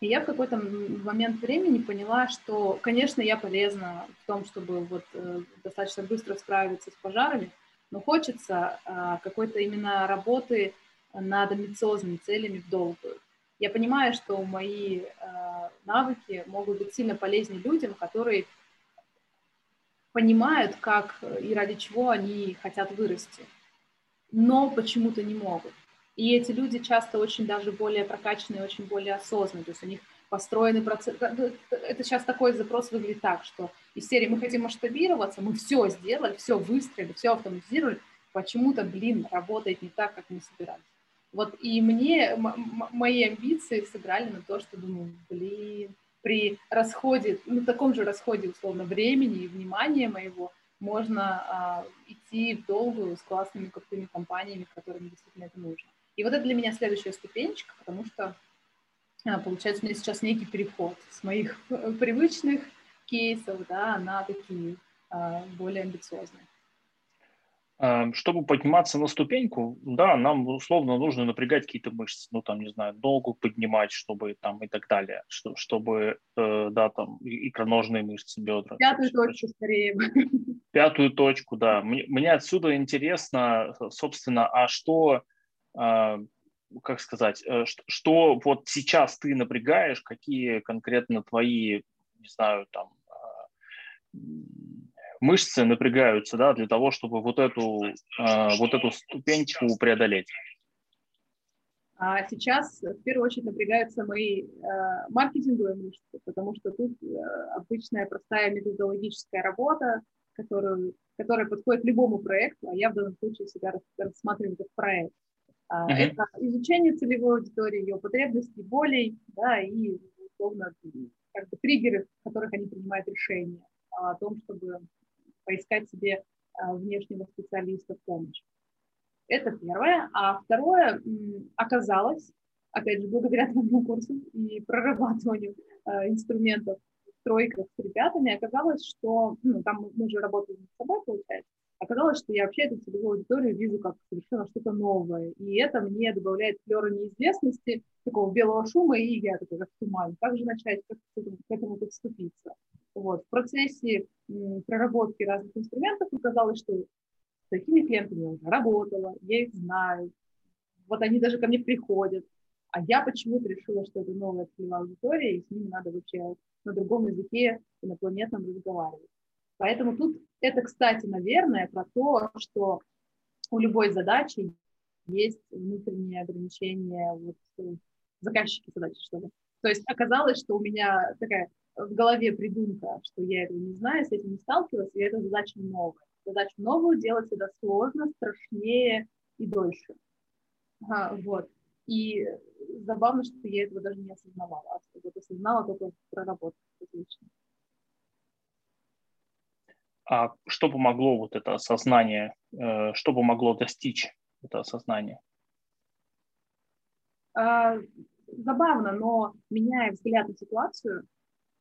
А, и я в какой-то момент времени поняла, что, конечно, я полезна в том, чтобы вот э, достаточно быстро справиться с пожарами, но хочется э, какой-то именно работы над амбициозными целями в долгую. Я понимаю, что мои э, навыки могут быть сильно полезнее людям, которые понимают, как и ради чего они хотят вырасти, но почему-то не могут. И эти люди часто очень даже более прокачанные, очень более осознанные, то есть у них построенный процесс. Это сейчас такой запрос выглядит так, что из серии мы хотим масштабироваться, мы все сделали, все выстроили, все автоматизировали, почему-то, блин, работает не так, как мы собирались. Вот и мне, мои амбиции сыграли на то, что думаю, блин, при расходе, ну, таком же расходе, условно, времени и внимания моего, можно а, идти в долгую с классными крутыми компаниями, которым действительно это нужно. И вот это для меня следующая ступенечка, потому что а, получается у меня сейчас некий переход с моих [LAUGHS] привычных кейсов да, на такие а, более амбициозные. Эм, чтобы подниматься на ступеньку, да, нам условно нужно напрягать какие-то мышцы, ну там, не знаю, ногу поднимать, чтобы там и так далее, что, чтобы, э, да, там икроножные мышцы, бедра. Пятую точку скорее. Пятую точку, да. Мне, мне отсюда интересно, собственно, а что а, как сказать, э, что вот сейчас ты напрягаешь, какие конкретно твои, не знаю, там, а, мышцы напрягаются, да, для того, чтобы вот эту, э, вот эту ступеньку преодолеть? А сейчас в первую очередь напрягаются мои маркетинговые мышцы, потому что тут обычная простая методологическая работа, которую, которая подходит любому проекту, а я в данном случае себя рассматриваю как проект. Uh-huh. Это изучение целевой аудитории, ее потребностей, болей, да, и, условно, как бы триггеры, в которых они принимают решения о том, чтобы поискать себе а, внешнего специалиста в помощь. Это первое. А второе, оказалось, опять же, благодаря твоему курсу и прорабатыванию э, инструментов в тройках с ребятами, оказалось, что, ну, там мы же работаем с собой, получается, оказалось, что я вообще эту целевую аудиторию вижу как совершенно что-то новое. И это мне добавляет флера неизвестности, такого белого шума, и я такой, как туман. Как же начать, как к этому, к этому подступиться? Вот. В процессе проработки разных инструментов оказалось, что с такими клиентами я уже работала, я их знаю. Вот они даже ко мне приходят. А я почему-то решила, что это новая целевая аудитория, и с ними надо вообще на другом языке инопланетном разговаривать. Поэтому тут это, кстати, наверное, про то, что у любой задачи есть внутренние ограничения, вот, э, заказчики задачи, что ли. То есть оказалось, что у меня такая в голове придумка, что я этого не знаю, с этим не сталкивалась, и эта задача новая. Задачу новую делать всегда сложно, страшнее и дольше. Ага, вот. И забавно, что я этого даже не осознавала. А вот осознала только проработав отлично. А что помогло вот это осознание, э, что помогло достичь это осознание? А, забавно, но меняя взгляд на ситуацию,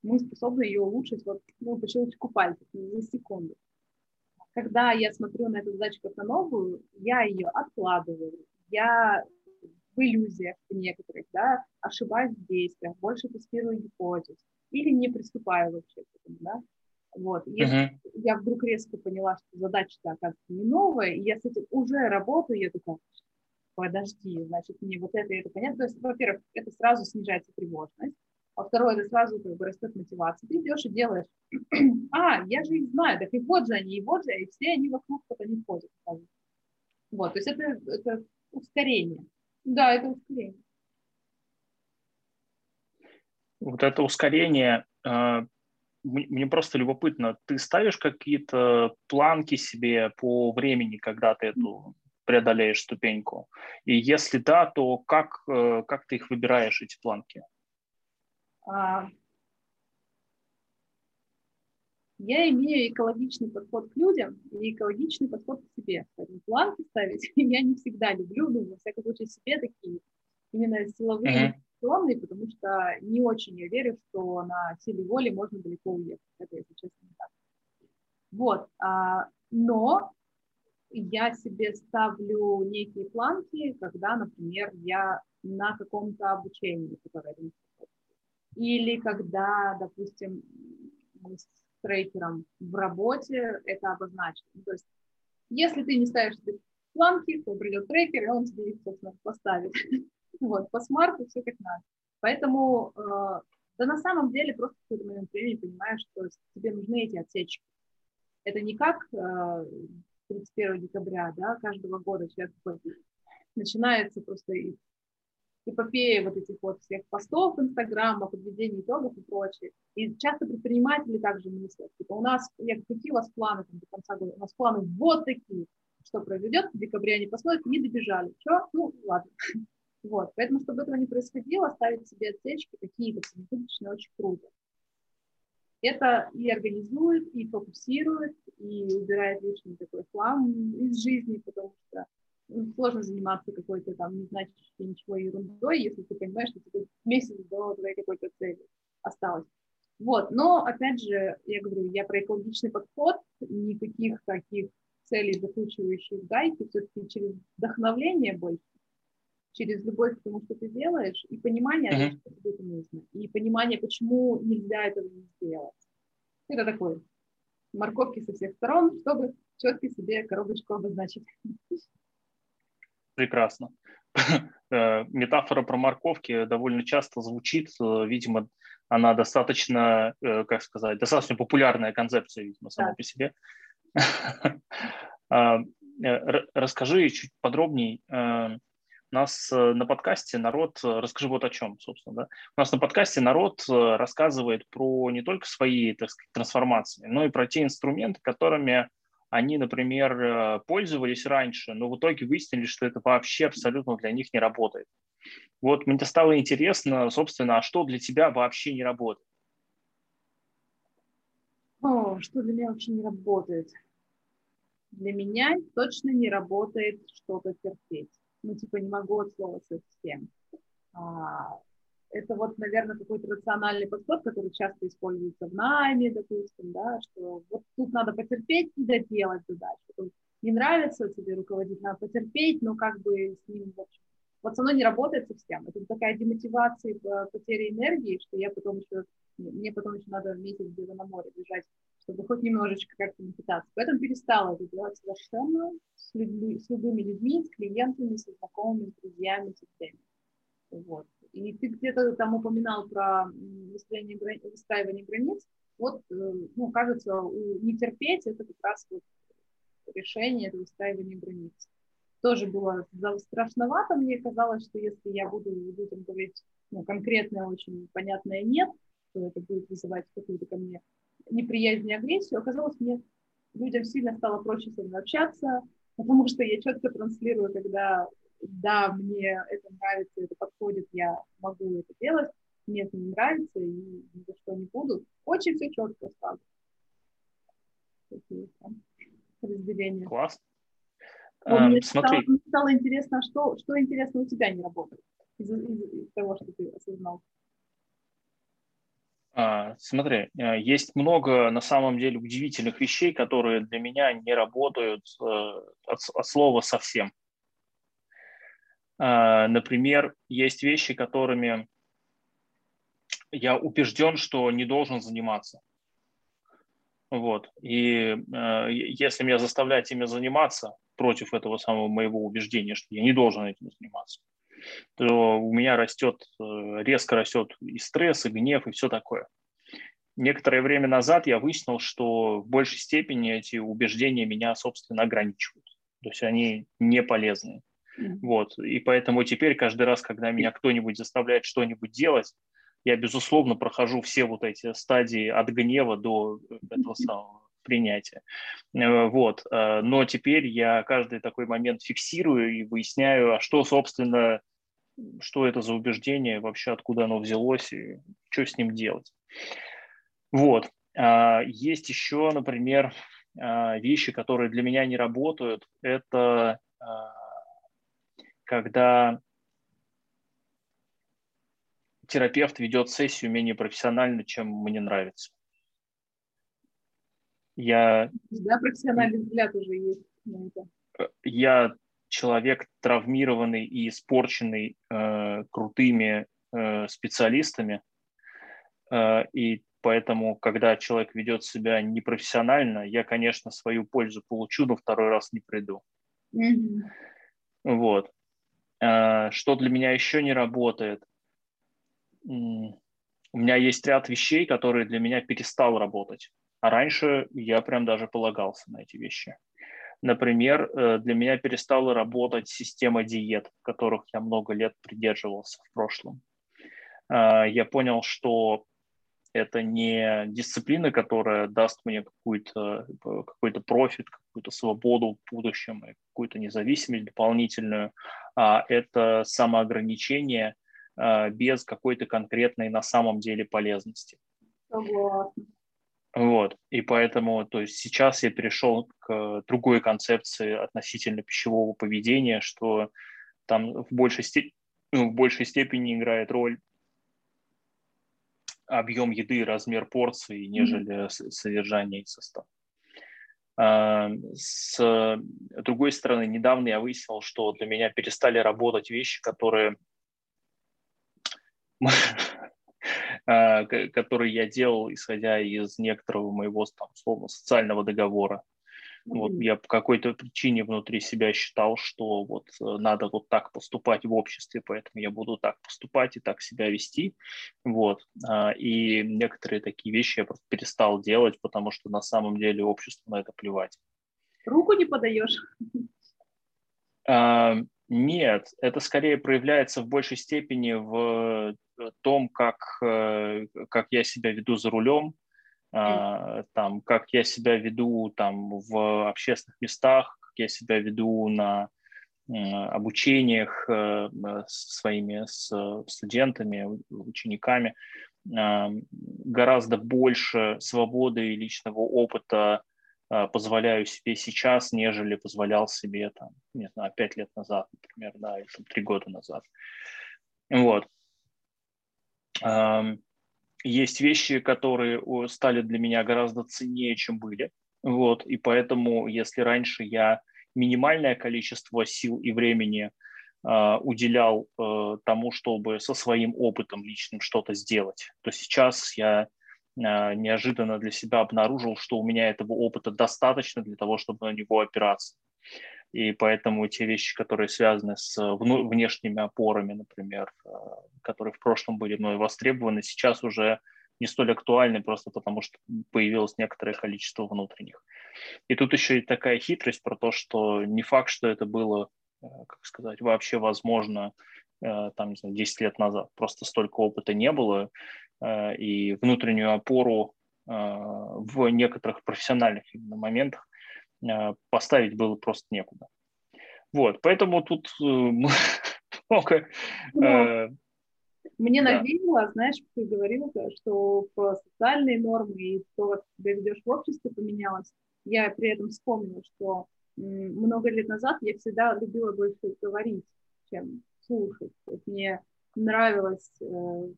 мы способны ее улучшить вот, ну, по щелчку пальцев за секунду. Когда я смотрю на эту задачу как на новую, я ее откладываю, я в иллюзиях некоторых, да, ошибаюсь в действиях, больше тестирую гипотез или не приступаю вообще к этому, да, вот. Если uh-huh. я вдруг резко поняла, что задача-то, оказывается, не новая, и я с этим уже работаю, я такая, подожди, значит, мне вот это и это понятно. То есть, во-первых, это сразу снижается тревожность, а второе, это сразу как бы растет мотивация. Ты идешь и делаешь, [CLEARS THROAT] а, я же их знаю, так и вот же они, и вот же, и все они вокруг вот они ходят. Вот, то есть это, это ускорение. Да, это ускорение. Вот это ускорение а, мне просто любопытно, ты ставишь какие-то планки себе по времени, когда ты эту преодолеешь ступеньку? И если да, то как, э, как ты их выбираешь, эти планки? А, я имею экологичный подход к людям и экологичный подход к себе. Поэтому планки ставить [LAUGHS] я не всегда люблю, ну, во всяком случае, себе такие именно силовые ситуационный, потому что не очень я верю, что на силе воли можно далеко уехать. Это, если честно, не так. Вот. А, но я себе ставлю некие планки, когда, например, я на каком-то обучении, которое или когда, допустим, мы с трекером в работе это обозначено. То есть, если ты не ставишь себе планки, то придет трекер, и он тебе их, собственно, поставит. Вот, по смарту все как надо. Поэтому, э, да на самом деле просто в какой-то момент времени понимаешь, что тебе нужны эти отсечки. Это не как э, 31 декабря, да, каждого года человек начинается просто эпопея вот этих вот всех постов Инстаграма, подведения итогов и прочее. И часто предприниматели также мыслят, типа, у нас, я, какие у вас планы там, до конца года? У нас планы вот такие. Что произойдет? В декабре они посмотрят, не добежали. Что? Ну, ладно. Вот. Поэтому, чтобы этого не происходило, ставить себе отсечки какие-то промежуточные очень круто. Это и организует, и фокусирует, и убирает лишний такой хлам из жизни, потому что ну, сложно заниматься какой-то там не значащей ничего ерундой, если ты понимаешь, что тебе месяц до твоей какой-то цели осталось. Вот, но, опять же, я говорю, я про экологичный подход, никаких таких целей, закручивающих гайки, все-таки через вдохновление больше, через любовь к тому, что ты делаешь, и понимание, uh-huh. что тебе это нужно, и понимание, почему нельзя этого не сделать. Это такое морковки со всех сторон, чтобы четко себе коробочку обозначить. Прекрасно. [LAUGHS] Э, метафора про морковки довольно часто звучит, э, видимо, Она достаточно, э, как сказать, достаточно популярная концепция, видимо, сама да. по себе. [LAUGHS] А, расскажи чуть подробнее. Э, у нас на подкасте народ, расскажи вот о чем, собственно, да. У нас на подкасте народ рассказывает про не только свои, так сказать, трансформации, но и про те инструменты, которыми они, например, пользовались раньше, но в итоге выяснили, что это вообще абсолютно для них не работает. Вот мне стало интересно, собственно, а что для тебя вообще не работает? О, что для меня вообще не работает? Для меня точно не работает что-то терпеть. Ну, типа, не могу от слова совсем. А, это вот, наверное, какой-то рациональный подход, который часто используется в найме, допустим, да, что вот тут надо потерпеть и доделать задачу. Не нравится тебе руководить, надо потерпеть, но как бы с ним, в общем, вот со мной не работает совсем. Это такая демотивация, потеря энергии, что я потом еще, мне потом еще надо месяц где-то на море бежать, чтобы хоть немножечко как-то напитаться. Поэтому перестала это делать совершенно с, людьми, с любыми людьми, с клиентами, со знакомыми, с друзьями, со всеми. Вот. И ты где-то там упоминал про выстраивание, выстраивание границ. Вот, э, ну, кажется, не терпеть это как раз вот решение, это выстраивание границ тоже было страшновато. Мне казалось, что если я буду людям говорить ну, конкретное, очень понятное «нет», то это будет вызывать какую-то ко мне неприязнь и агрессию. Оказалось, мне людям сильно стало проще со мной общаться, потому что я четко транслирую, когда да, мне это нравится, это подходит, я могу это делать, мне это не нравится, и ни за что не буду. Очень все четко сразу. Такие там разделения. Класс. Мне, Смотри. Стало, мне стало интересно, что, что интересно у тебя не работает из, из, из того, что ты осознал. А, смотри, э, есть много на самом деле удивительных вещей, которые для меня не работают э, от, от слова совсем. А, например, есть вещи, которыми я убежден, что не должен заниматься. Вот. И э, если меня заставлять ими заниматься, против этого самого моего убеждения, что я не должен этим заниматься, то у меня растет, э, резко растет и стресс, и гнев, и все такое. Некоторое время назад я выяснил, что в большей степени эти убеждения меня, собственно, ограничивают. То есть они не полезны. Вот. И поэтому теперь каждый раз, когда меня кто-нибудь заставляет что-нибудь делать, я, безусловно, прохожу все вот эти стадии от гнева до этого самого принятия. Э, вот. Э, но теперь я каждый такой момент фиксирую и выясняю, а что, собственно, что это за убеждение, вообще откуда оно взялось и что с ним делать. Вот. А, есть еще, например, а, вещи, которые для меня не работают. Это а, когда терапевт ведет сессию менее профессионально, чем мне нравится. Я... Да, профессиональный взгляд уже есть. Я человек травмированный и испорченный э, крутыми э, специалистами, э, и поэтому, когда человек ведет себя непрофессионально, я, конечно, свою пользу получу, но второй раз не приду. Mm-hmm. Вот. Э, что для меня еще не работает? У меня есть ряд вещей, которые для меня перестал работать. А раньше я прям даже полагался на эти вещи. Например, э, для меня перестала работать система диет, которых я много лет придерживался в прошлом. А, я понял, что это не дисциплина, которая даст мне какую-то какой-то профит, какую-то свободу в будущем, какую-то независимость дополнительную, а это самоограничение а, без какой-то конкретной на самом деле полезности. Согласна. Вот. И поэтому то есть сейчас я перешел к другой концепции относительно пищевого поведения, что там в большей, степени, ну, в большей степени играет роль объем еды, размер порции, нежели mm-hmm. содержание и состав. А, с другой стороны, недавно я выяснил, что для меня перестали работать вещи, которые [LAUGHS] который я делал, исходя из некоторого моего, там, условно, социального договора. Вот я по какой-то причине внутри себя считал, что вот э, надо вот так поступать в обществе, поэтому я буду так поступать и так себя вести. Вот. А, и некоторые такие вещи я просто перестал делать, потому что на самом деле обществу на это плевать. Руку не подаешь? Нет, это скорее проявляется в большей степени в э, том, как, э, как я себя веду за рулем, а, там, как я себя веду там, в общественных местах, как я себя веду на обучениях э, с своими с студентами, учениками. Гораздо больше свободы и личного опыта позволяю себе сейчас, нежели позволял себе там, не знаю, пять лет назад, например, да, или три года назад. Вот есть вещи, которые стали для меня гораздо ценнее, чем были. Вот, и поэтому, если раньше я минимальное количество сил и времени э, уделял э, тому, чтобы со своим опытом личным что-то сделать, то сейчас я неожиданно для себя обнаружил, что у меня этого опыта достаточно для того, чтобы на него опираться. И поэтому те вещи, которые связаны с внешними опорами, например, э, которые в прошлом были мной востребованы, сейчас уже не столь актуальны, просто потому что появилось некоторое количество внутренних. И тут еще и такая хитрость про то, что не факт, что это было, э, как сказать, вообще возможно э, там, не знаю, 10 лет назад. Просто столько опыта не было, и внутреннюю опору в некоторых профессиональных моментах поставить было просто некуда. Вот, поэтому тут [LAUGHS] много мне да. навеяло, знаешь, ты говорила, что про социальные нормы и то, как ты ведешь в обществе, поменялось. Я при этом вспомнила, что много лет назад я всегда любила больше говорить, чем слушать. То есть мне нравилось э,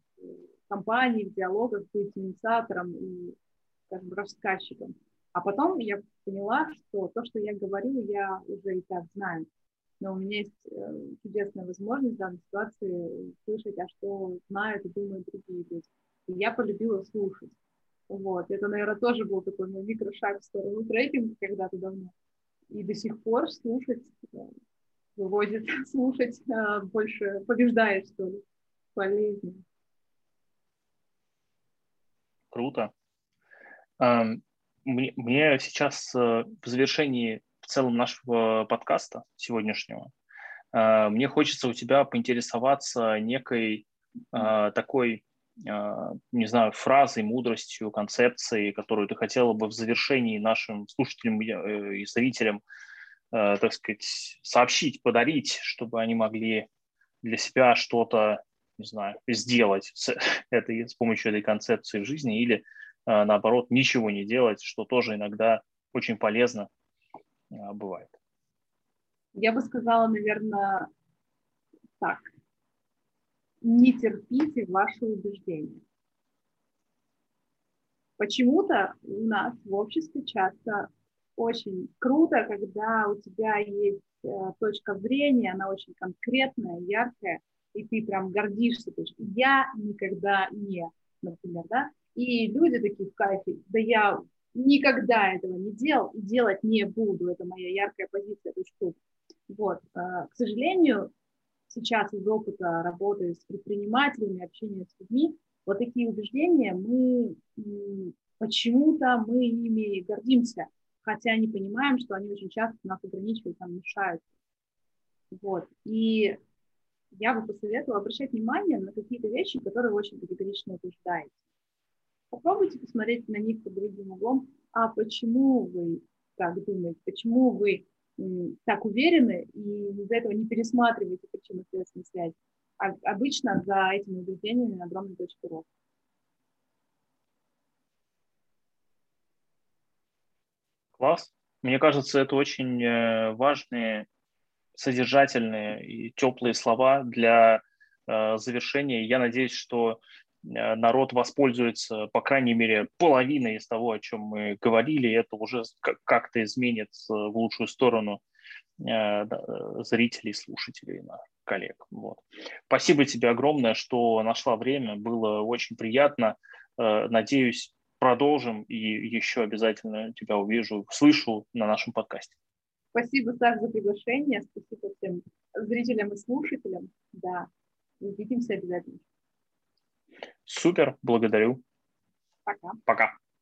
компании, в диалогах быть инициатором и, скажем, рассказчиком. А потом я поняла, что то, что я говорю, я уже и так знаю но у меня есть э, чудесная возможность в данной ситуации слышать, а что знают и думают другие люди. И я полюбила слушать. Вот. Это, наверное, тоже был такой мой микрошаг в сторону трекинга когда-то давно. И до сих пор слушать э, выводит, [LAUGHS] слушать э, больше побеждает, что ли, полезнее. Круто. Эм, мне сейчас в завершении целом нашего подкаста сегодняшнего, э, мне хочется у тебя поинтересоваться некой э, такой, э, не знаю, фразой, мудростью, концепцией, которую ты хотела бы в завершении нашим слушателям и зрителям, так сказать, сообщить, подарить, чтобы они могли для себя что-то, не знаю, сделать с, [LAUGHS] этой, с помощью этой концепции в жизни или, наоборот, ничего не делать, что тоже иногда очень полезно а, бывает? Я бы сказала, наверное, так. Не терпите ваши убеждения. Почему-то у нас в обществе часто очень круто, когда у тебя есть э, точка зрения, она очень конкретная, яркая, и ты прям гордишься. То есть я никогда не, например, да, и люди такие в кайфе, да я никогда этого не делал и делать не буду. Это моя яркая позиция, эту штуку. Вот. А, к сожалению, сейчас из опыта работы с предпринимателями, общения с людьми, вот такие убеждения мы почему-то мы ими гордимся, хотя не понимаем, что они очень часто нас ограничивают, нам мешают. Вот. И я бы посоветовала обращать внимание на какие-то вещи, которые вы очень категорично утверждаете. Попробуйте посмотреть на них под другим углом. А почему вы так думаете? Почему вы так уверены и из-за этого не пересматриваете причинно-следственную связь? А обычно за этими убеждениями огромная точка роста. Класс. Мне кажется, это очень э, важные, содержательные и теплые слова для э, завершения. Я надеюсь, что Э, народ воспользуется, по крайней мере, половиной из того, о чем мы говорили, и это уже как-то изменит в лучшую сторону э, зрителей, слушателей, коллег. Вот. Спасибо тебе огромное, что нашла время, было очень приятно. Э, надеюсь, продолжим и еще обязательно тебя увижу, слышу на нашем подкасте. Спасибо, Саш, за приглашение. Спасибо всем зрителям и слушателям. Да, увидимся обязательно. Супер, благодарю. Пока. Пока.